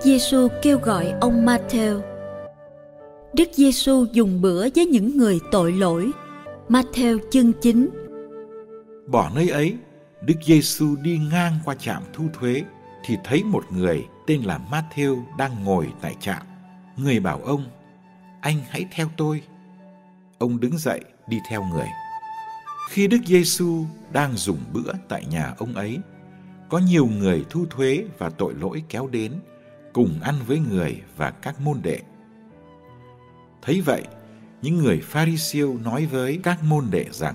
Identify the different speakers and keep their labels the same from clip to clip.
Speaker 1: Giêsu kêu gọi ông Matthew. Đức Giêsu dùng bữa với những người tội lỗi. Matthew chương 9.
Speaker 2: Bỏ nơi ấy, Đức Giêsu đi ngang qua trạm thu thuế thì thấy một người tên là Matthew đang ngồi tại trạm. Người bảo ông: "Anh hãy theo tôi." Ông đứng dậy đi theo người. Khi Đức Giêsu đang dùng bữa tại nhà ông ấy, có nhiều người thu thuế và tội lỗi kéo đến cùng ăn với người và các môn đệ. Thấy vậy, những người pha ri siêu nói với các môn đệ rằng: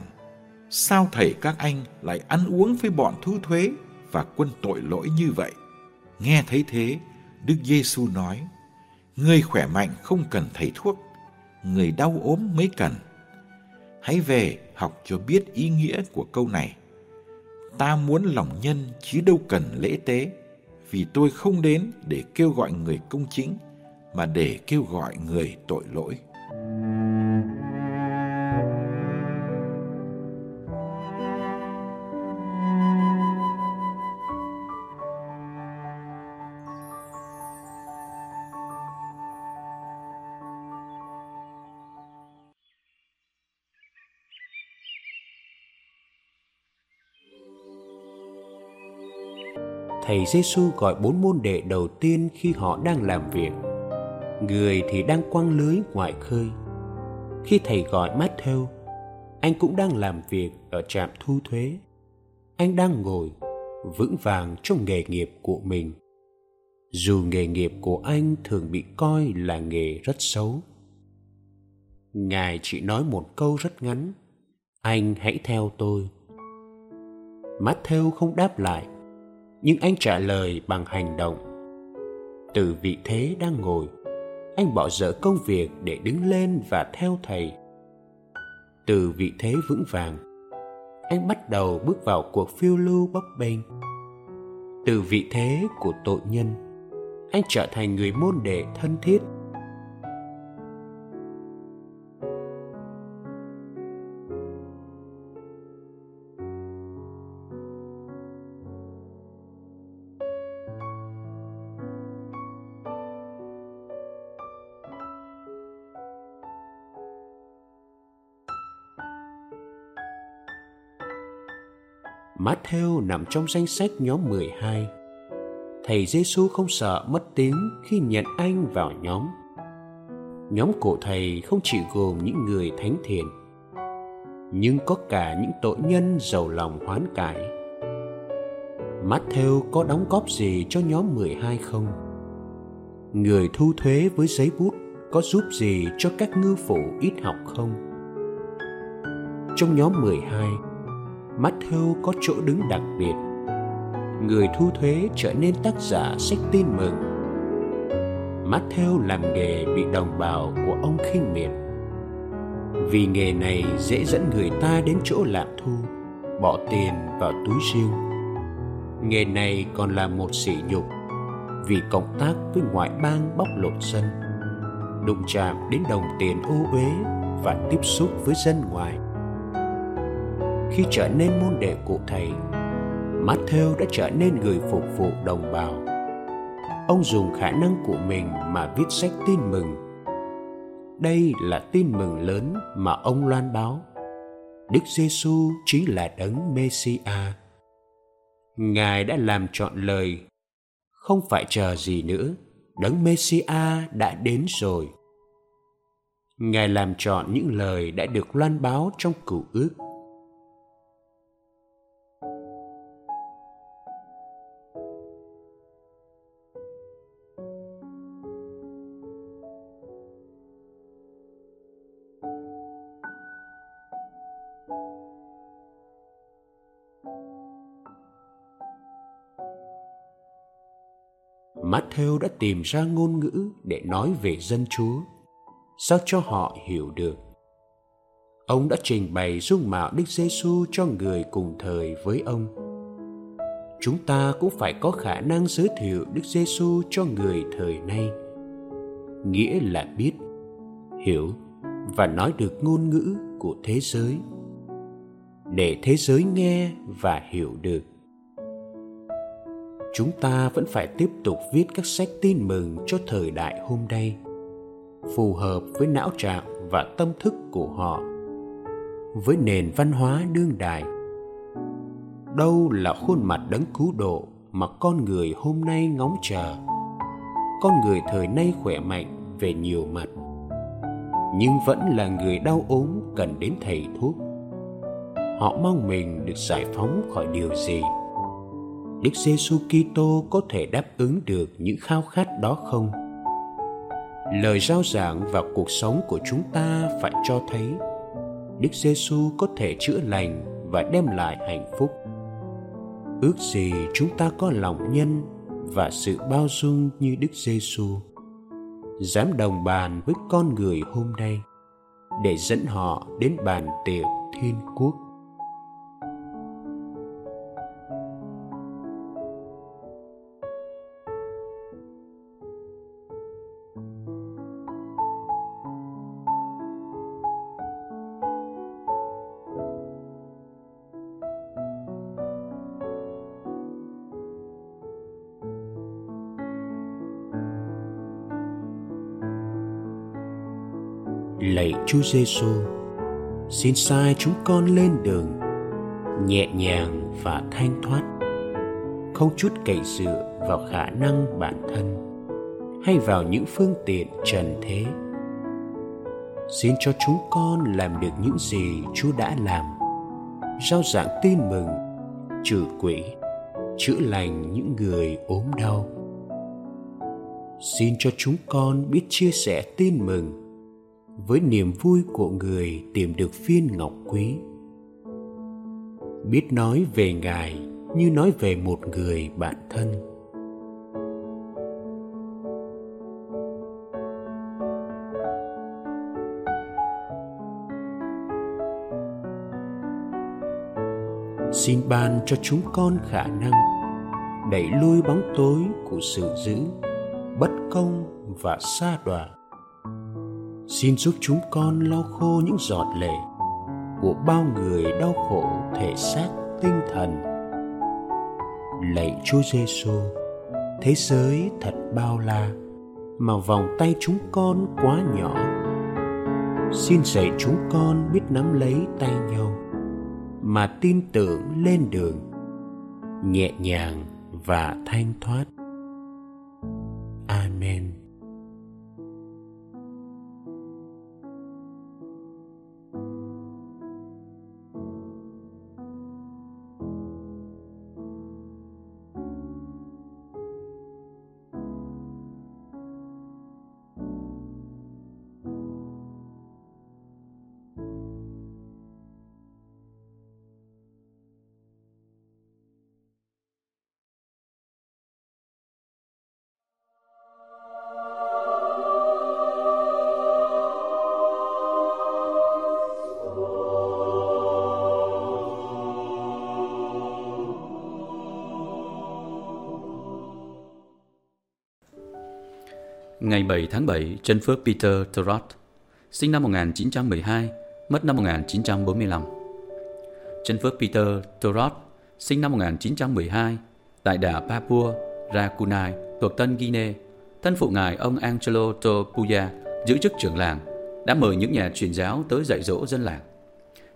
Speaker 2: Sao thầy các anh lại ăn uống với bọn thu thuế và quân tội lỗi như vậy? Nghe thấy thế, Đức Giêsu nói: Người khỏe mạnh không cần thầy thuốc, người đau ốm mới cần. Hãy về học cho biết ý nghĩa của câu này. Ta muốn lòng nhân chứ đâu cần lễ tế vì tôi không đến để kêu gọi người công chính, mà để kêu gọi người tội lỗi.
Speaker 3: Thầy Giêsu gọi bốn môn đệ đầu tiên khi họ đang làm việc. Người thì đang quăng lưới ngoài khơi. Khi thầy gọi Matthew, anh cũng đang làm việc ở trạm thu thuế. Anh đang ngồi vững vàng trong nghề nghiệp của mình. Dù nghề nghiệp của anh thường bị coi là nghề rất xấu. Ngài chỉ nói một câu rất ngắn. Anh hãy theo tôi. Matthew không đáp lại nhưng anh trả lời bằng hành động. Từ vị thế đang ngồi, anh bỏ dở công việc để đứng lên và theo thầy. Từ vị thế vững vàng, anh bắt đầu bước vào cuộc phiêu lưu bấp bênh. Từ vị thế của tội nhân, anh trở thành người môn đệ thân thiết. Matthew nằm trong danh sách nhóm 12. Thầy Giêsu không sợ mất tiếng khi nhận anh vào nhóm. Nhóm của thầy không chỉ gồm những người thánh thiện, nhưng có cả những tội nhân giàu lòng hoán cải. Matthew có đóng góp gì cho nhóm 12 không? Người thu thuế với giấy bút có giúp gì cho các ngư phụ ít học không? Trong nhóm 12, Matthew có chỗ đứng đặc biệt. Người thu thuế trở nên tác giả sách tin mừng. Matthew làm nghề bị đồng bào của ông khinh miệt. Vì nghề này dễ dẫn người ta đến chỗ lạm thu, bỏ tiền vào túi riêng. Nghề này còn là một sỉ nhục vì cộng tác với ngoại bang bóc lột dân, đụng chạm đến đồng tiền ô uế và tiếp xúc với dân ngoài khi trở nên môn đệ của thầy Matthew đã trở nên người phục vụ đồng bào ông dùng khả năng của mình mà viết sách tin mừng đây là tin mừng lớn mà ông loan báo Đức Giêsu chính là đấng Mêsia. Ngài đã làm trọn lời, không phải chờ gì nữa, đấng Messia đã đến rồi. Ngài làm trọn những lời đã được loan báo trong cựu ước. Matthew đã tìm ra ngôn ngữ để nói về dân Chúa, sao cho họ hiểu được. Ông đã trình bày dung mạo Đức Giêsu cho người cùng thời với ông. Chúng ta cũng phải có khả năng giới thiệu Đức Giêsu cho người thời nay. Nghĩa là biết, hiểu và nói được ngôn ngữ của thế giới để thế giới nghe và hiểu được chúng ta vẫn phải tiếp tục viết các sách tin mừng cho thời đại hôm nay, phù hợp với não trạng và tâm thức của họ, với nền văn hóa đương đại. Đâu là khuôn mặt đấng cứu độ mà con người hôm nay ngóng chờ? Con người thời nay khỏe mạnh về nhiều mặt, nhưng vẫn là người đau ốm cần đến thầy thuốc. Họ mong mình được giải phóng khỏi điều gì? Đức Giêsu Kitô có thể đáp ứng được những khao khát đó không? Lời rao giảng và cuộc sống của chúng ta phải cho thấy Đức Giêsu có thể chữa lành và đem lại hạnh phúc. Ước gì chúng ta có lòng nhân và sự bao dung như Đức Giêsu, dám đồng bàn với con người hôm nay để dẫn họ đến bàn tiệc thiên quốc. Lạy Chúa Giêsu, xin sai chúng con lên đường nhẹ nhàng và thanh thoát, không chút cậy dựa vào khả năng bản thân hay vào những phương tiện trần thế. Xin cho chúng con làm được những gì Chúa đã làm, rao giảng tin mừng, trừ quỷ, chữa lành những người ốm đau. Xin cho chúng con biết chia sẻ tin mừng với niềm vui của người tìm được viên ngọc quý. Biết nói về ngài như nói về một người bạn thân. Xin ban cho chúng con khả năng đẩy lui bóng tối của sự dữ, bất công và xa đọa xin giúp chúng con lau khô những giọt lệ của bao người đau khổ thể xác tinh thần. Lạy chúa giêsu thế giới thật bao la mà vòng tay chúng con quá nhỏ. Xin dạy chúng con biết nắm lấy tay nhau mà tin tưởng lên đường, nhẹ nhàng và thanh thoát. Amen.
Speaker 4: Ngày 7 tháng 7, chân phước Peter Trott, sinh năm 1912, mất năm 1945. Chân phước Peter Trott, sinh năm 1912, tại đảo Papua, Rakunai, thuộc Tân Guinea, thân phụ ngài ông Angelo Topuya giữ chức trưởng làng, đã mời những nhà truyền giáo tới dạy dỗ dân làng.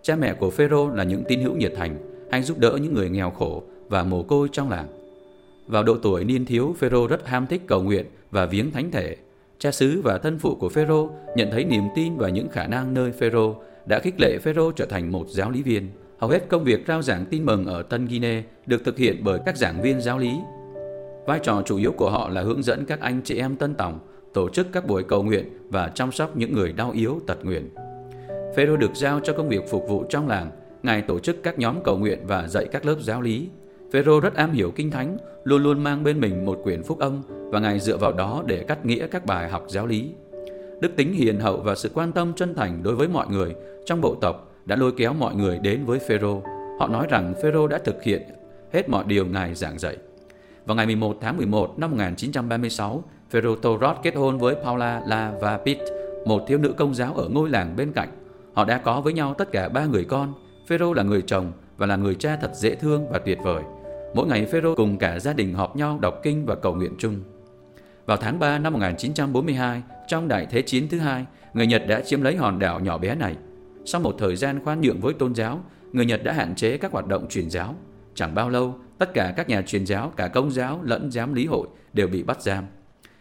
Speaker 4: Cha mẹ của Phêrô là những tín hữu nhiệt thành, hay giúp đỡ những người nghèo khổ và mồ côi trong làng. Vào độ tuổi niên thiếu, Phêrô rất ham thích cầu nguyện và viếng thánh thể. Cha xứ và thân phụ của Phêrô nhận thấy niềm tin và những khả năng nơi Phêrô đã khích lệ Phêrô trở thành một giáo lý viên. Hầu hết công việc rao giảng tin mừng ở Tân Guinea được thực hiện bởi các giảng viên giáo lý. Vai trò chủ yếu của họ là hướng dẫn các anh chị em tân tòng, tổ chức các buổi cầu nguyện và chăm sóc những người đau yếu tật nguyện. Phêrô được giao cho công việc phục vụ trong làng, ngài tổ chức các nhóm cầu nguyện và dạy các lớp giáo lý. Phêrô rất am hiểu kinh thánh, luôn luôn mang bên mình một quyển phúc âm và ngài dựa vào đó để cắt nghĩa các bài học giáo lý. Đức tính hiền hậu và sự quan tâm chân thành đối với mọi người trong bộ tộc đã lôi kéo mọi người đến với Phêrô. Họ nói rằng Phêrô đã thực hiện hết mọi điều ngài giảng dạy. Vào ngày 11 tháng 11 năm 1936, Phêrô Torot kết hôn với Paula La Vapit, một thiếu nữ công giáo ở ngôi làng bên cạnh. Họ đã có với nhau tất cả ba người con. Phêrô là người chồng và là người cha thật dễ thương và tuyệt vời. Mỗi ngày Phêrô cùng cả gia đình họp nhau đọc kinh và cầu nguyện chung. Vào tháng 3 năm 1942, trong Đại Thế Chiến thứ hai, người Nhật đã chiếm lấy hòn đảo nhỏ bé này. Sau một thời gian khoan nhượng với tôn giáo, người Nhật đã hạn chế các hoạt động truyền giáo. Chẳng bao lâu, tất cả các nhà truyền giáo, cả công giáo lẫn giám lý hội đều bị bắt giam.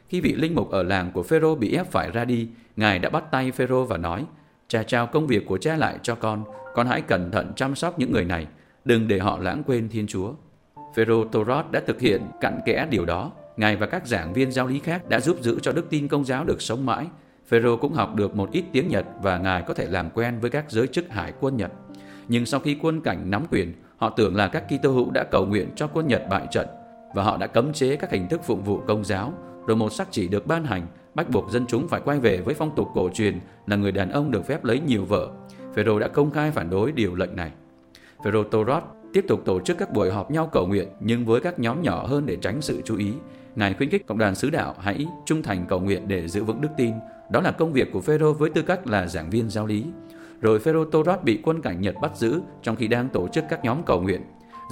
Speaker 4: Khi vị linh mục ở làng của Phêrô bị ép phải ra đi, ngài đã bắt tay Phêrô và nói: "Cha trao công việc của cha lại cho con, con hãy cẩn thận chăm sóc những người này, đừng để họ lãng quên Thiên Chúa." Phêrô Torot đã thực hiện cặn kẽ điều đó. Ngài và các giảng viên giáo lý khác đã giúp giữ cho đức tin công giáo được sống mãi. Phêrô cũng học được một ít tiếng Nhật và ngài có thể làm quen với các giới chức hải quân Nhật. Nhưng sau khi quân cảnh nắm quyền, họ tưởng là các Kitô hữu đã cầu nguyện cho quân Nhật bại trận và họ đã cấm chế các hình thức phụng vụ công giáo. Rồi một sắc chỉ được ban hành, bắt buộc dân chúng phải quay về với phong tục cổ truyền là người đàn ông được phép lấy nhiều vợ. Phêrô đã công khai phản đối điều lệnh này. Phêrô Torot tiếp tục tổ chức các buổi họp nhau cầu nguyện nhưng với các nhóm nhỏ hơn để tránh sự chú ý. Ngài khuyến khích cộng đoàn sứ đạo hãy trung thành cầu nguyện để giữ vững đức tin. Đó là công việc của Phêrô với tư cách là giảng viên giáo lý. Rồi Phêrô Torat bị quân cảnh Nhật bắt giữ trong khi đang tổ chức các nhóm cầu nguyện.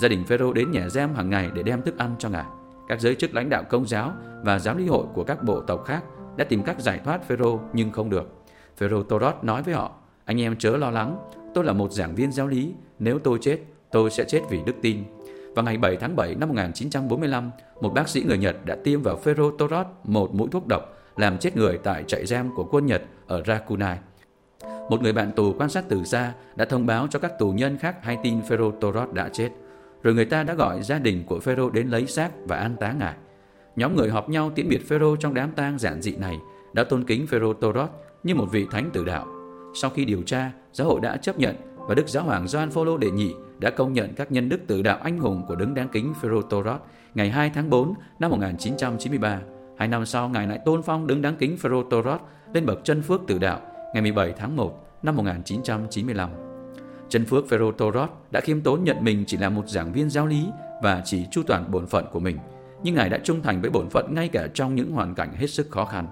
Speaker 4: Gia đình Phêrô đến nhà giam hàng ngày để đem thức ăn cho ngài. Các giới chức lãnh đạo công giáo và giáo lý hội của các bộ tộc khác đã tìm cách giải thoát Phêrô nhưng không được. Phêrô Torat nói với họ: "Anh em chớ lo lắng, tôi là một giảng viên giáo lý, nếu tôi chết, tôi sẽ chết vì đức tin." Vào ngày 7 tháng 7 năm 1945, một bác sĩ người Nhật đã tiêm vào Ferrotorot một mũi thuốc độc làm chết người tại trại giam của quân Nhật ở Rakunai. Một người bạn tù quan sát từ xa đã thông báo cho các tù nhân khác hay tin Ferrotorot đã chết. Rồi người ta đã gọi gia đình của pharaoh đến lấy xác và an táng ngài. Nhóm người họp nhau tiễn biệt pharaoh trong đám tang giản dị này đã tôn kính pharaoh Torot như một vị thánh tử đạo. Sau khi điều tra, giáo hội đã chấp nhận và Đức Giáo hoàng Gioan Phaolô đệ nhị đã công nhận các nhân đức tử đạo anh hùng của đứng đáng kính Phêrô Torot ngày 2 tháng 4 năm 1993. Hai năm sau, Ngài lại tôn phong đứng đáng kính Phêrô Torot lên bậc chân phước tử đạo ngày 17 tháng 1 năm 1995. Chân phước Phêrô Torot đã khiêm tốn nhận mình chỉ là một giảng viên giáo lý và chỉ chu toàn bổn phận của mình, nhưng Ngài đã trung thành với bổn phận ngay cả trong những hoàn cảnh hết sức khó khăn.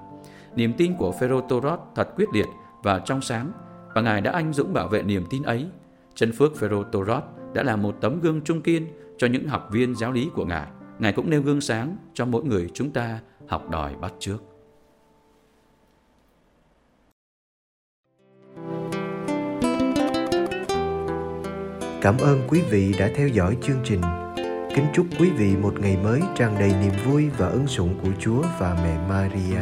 Speaker 4: Niềm tin của Phêrô Torot thật quyết liệt và trong sáng, và Ngài đã anh dũng bảo vệ niềm tin ấy. Chân phước Phêrô Torot đã là một tấm gương trung kiên cho những học viên giáo lý của Ngài. Ngài cũng nêu gương sáng cho mỗi người chúng ta học đòi bắt trước.
Speaker 5: Cảm ơn quý vị đã theo dõi chương trình. Kính chúc quý vị một ngày mới tràn đầy niềm vui và ân sủng của Chúa và mẹ Maria.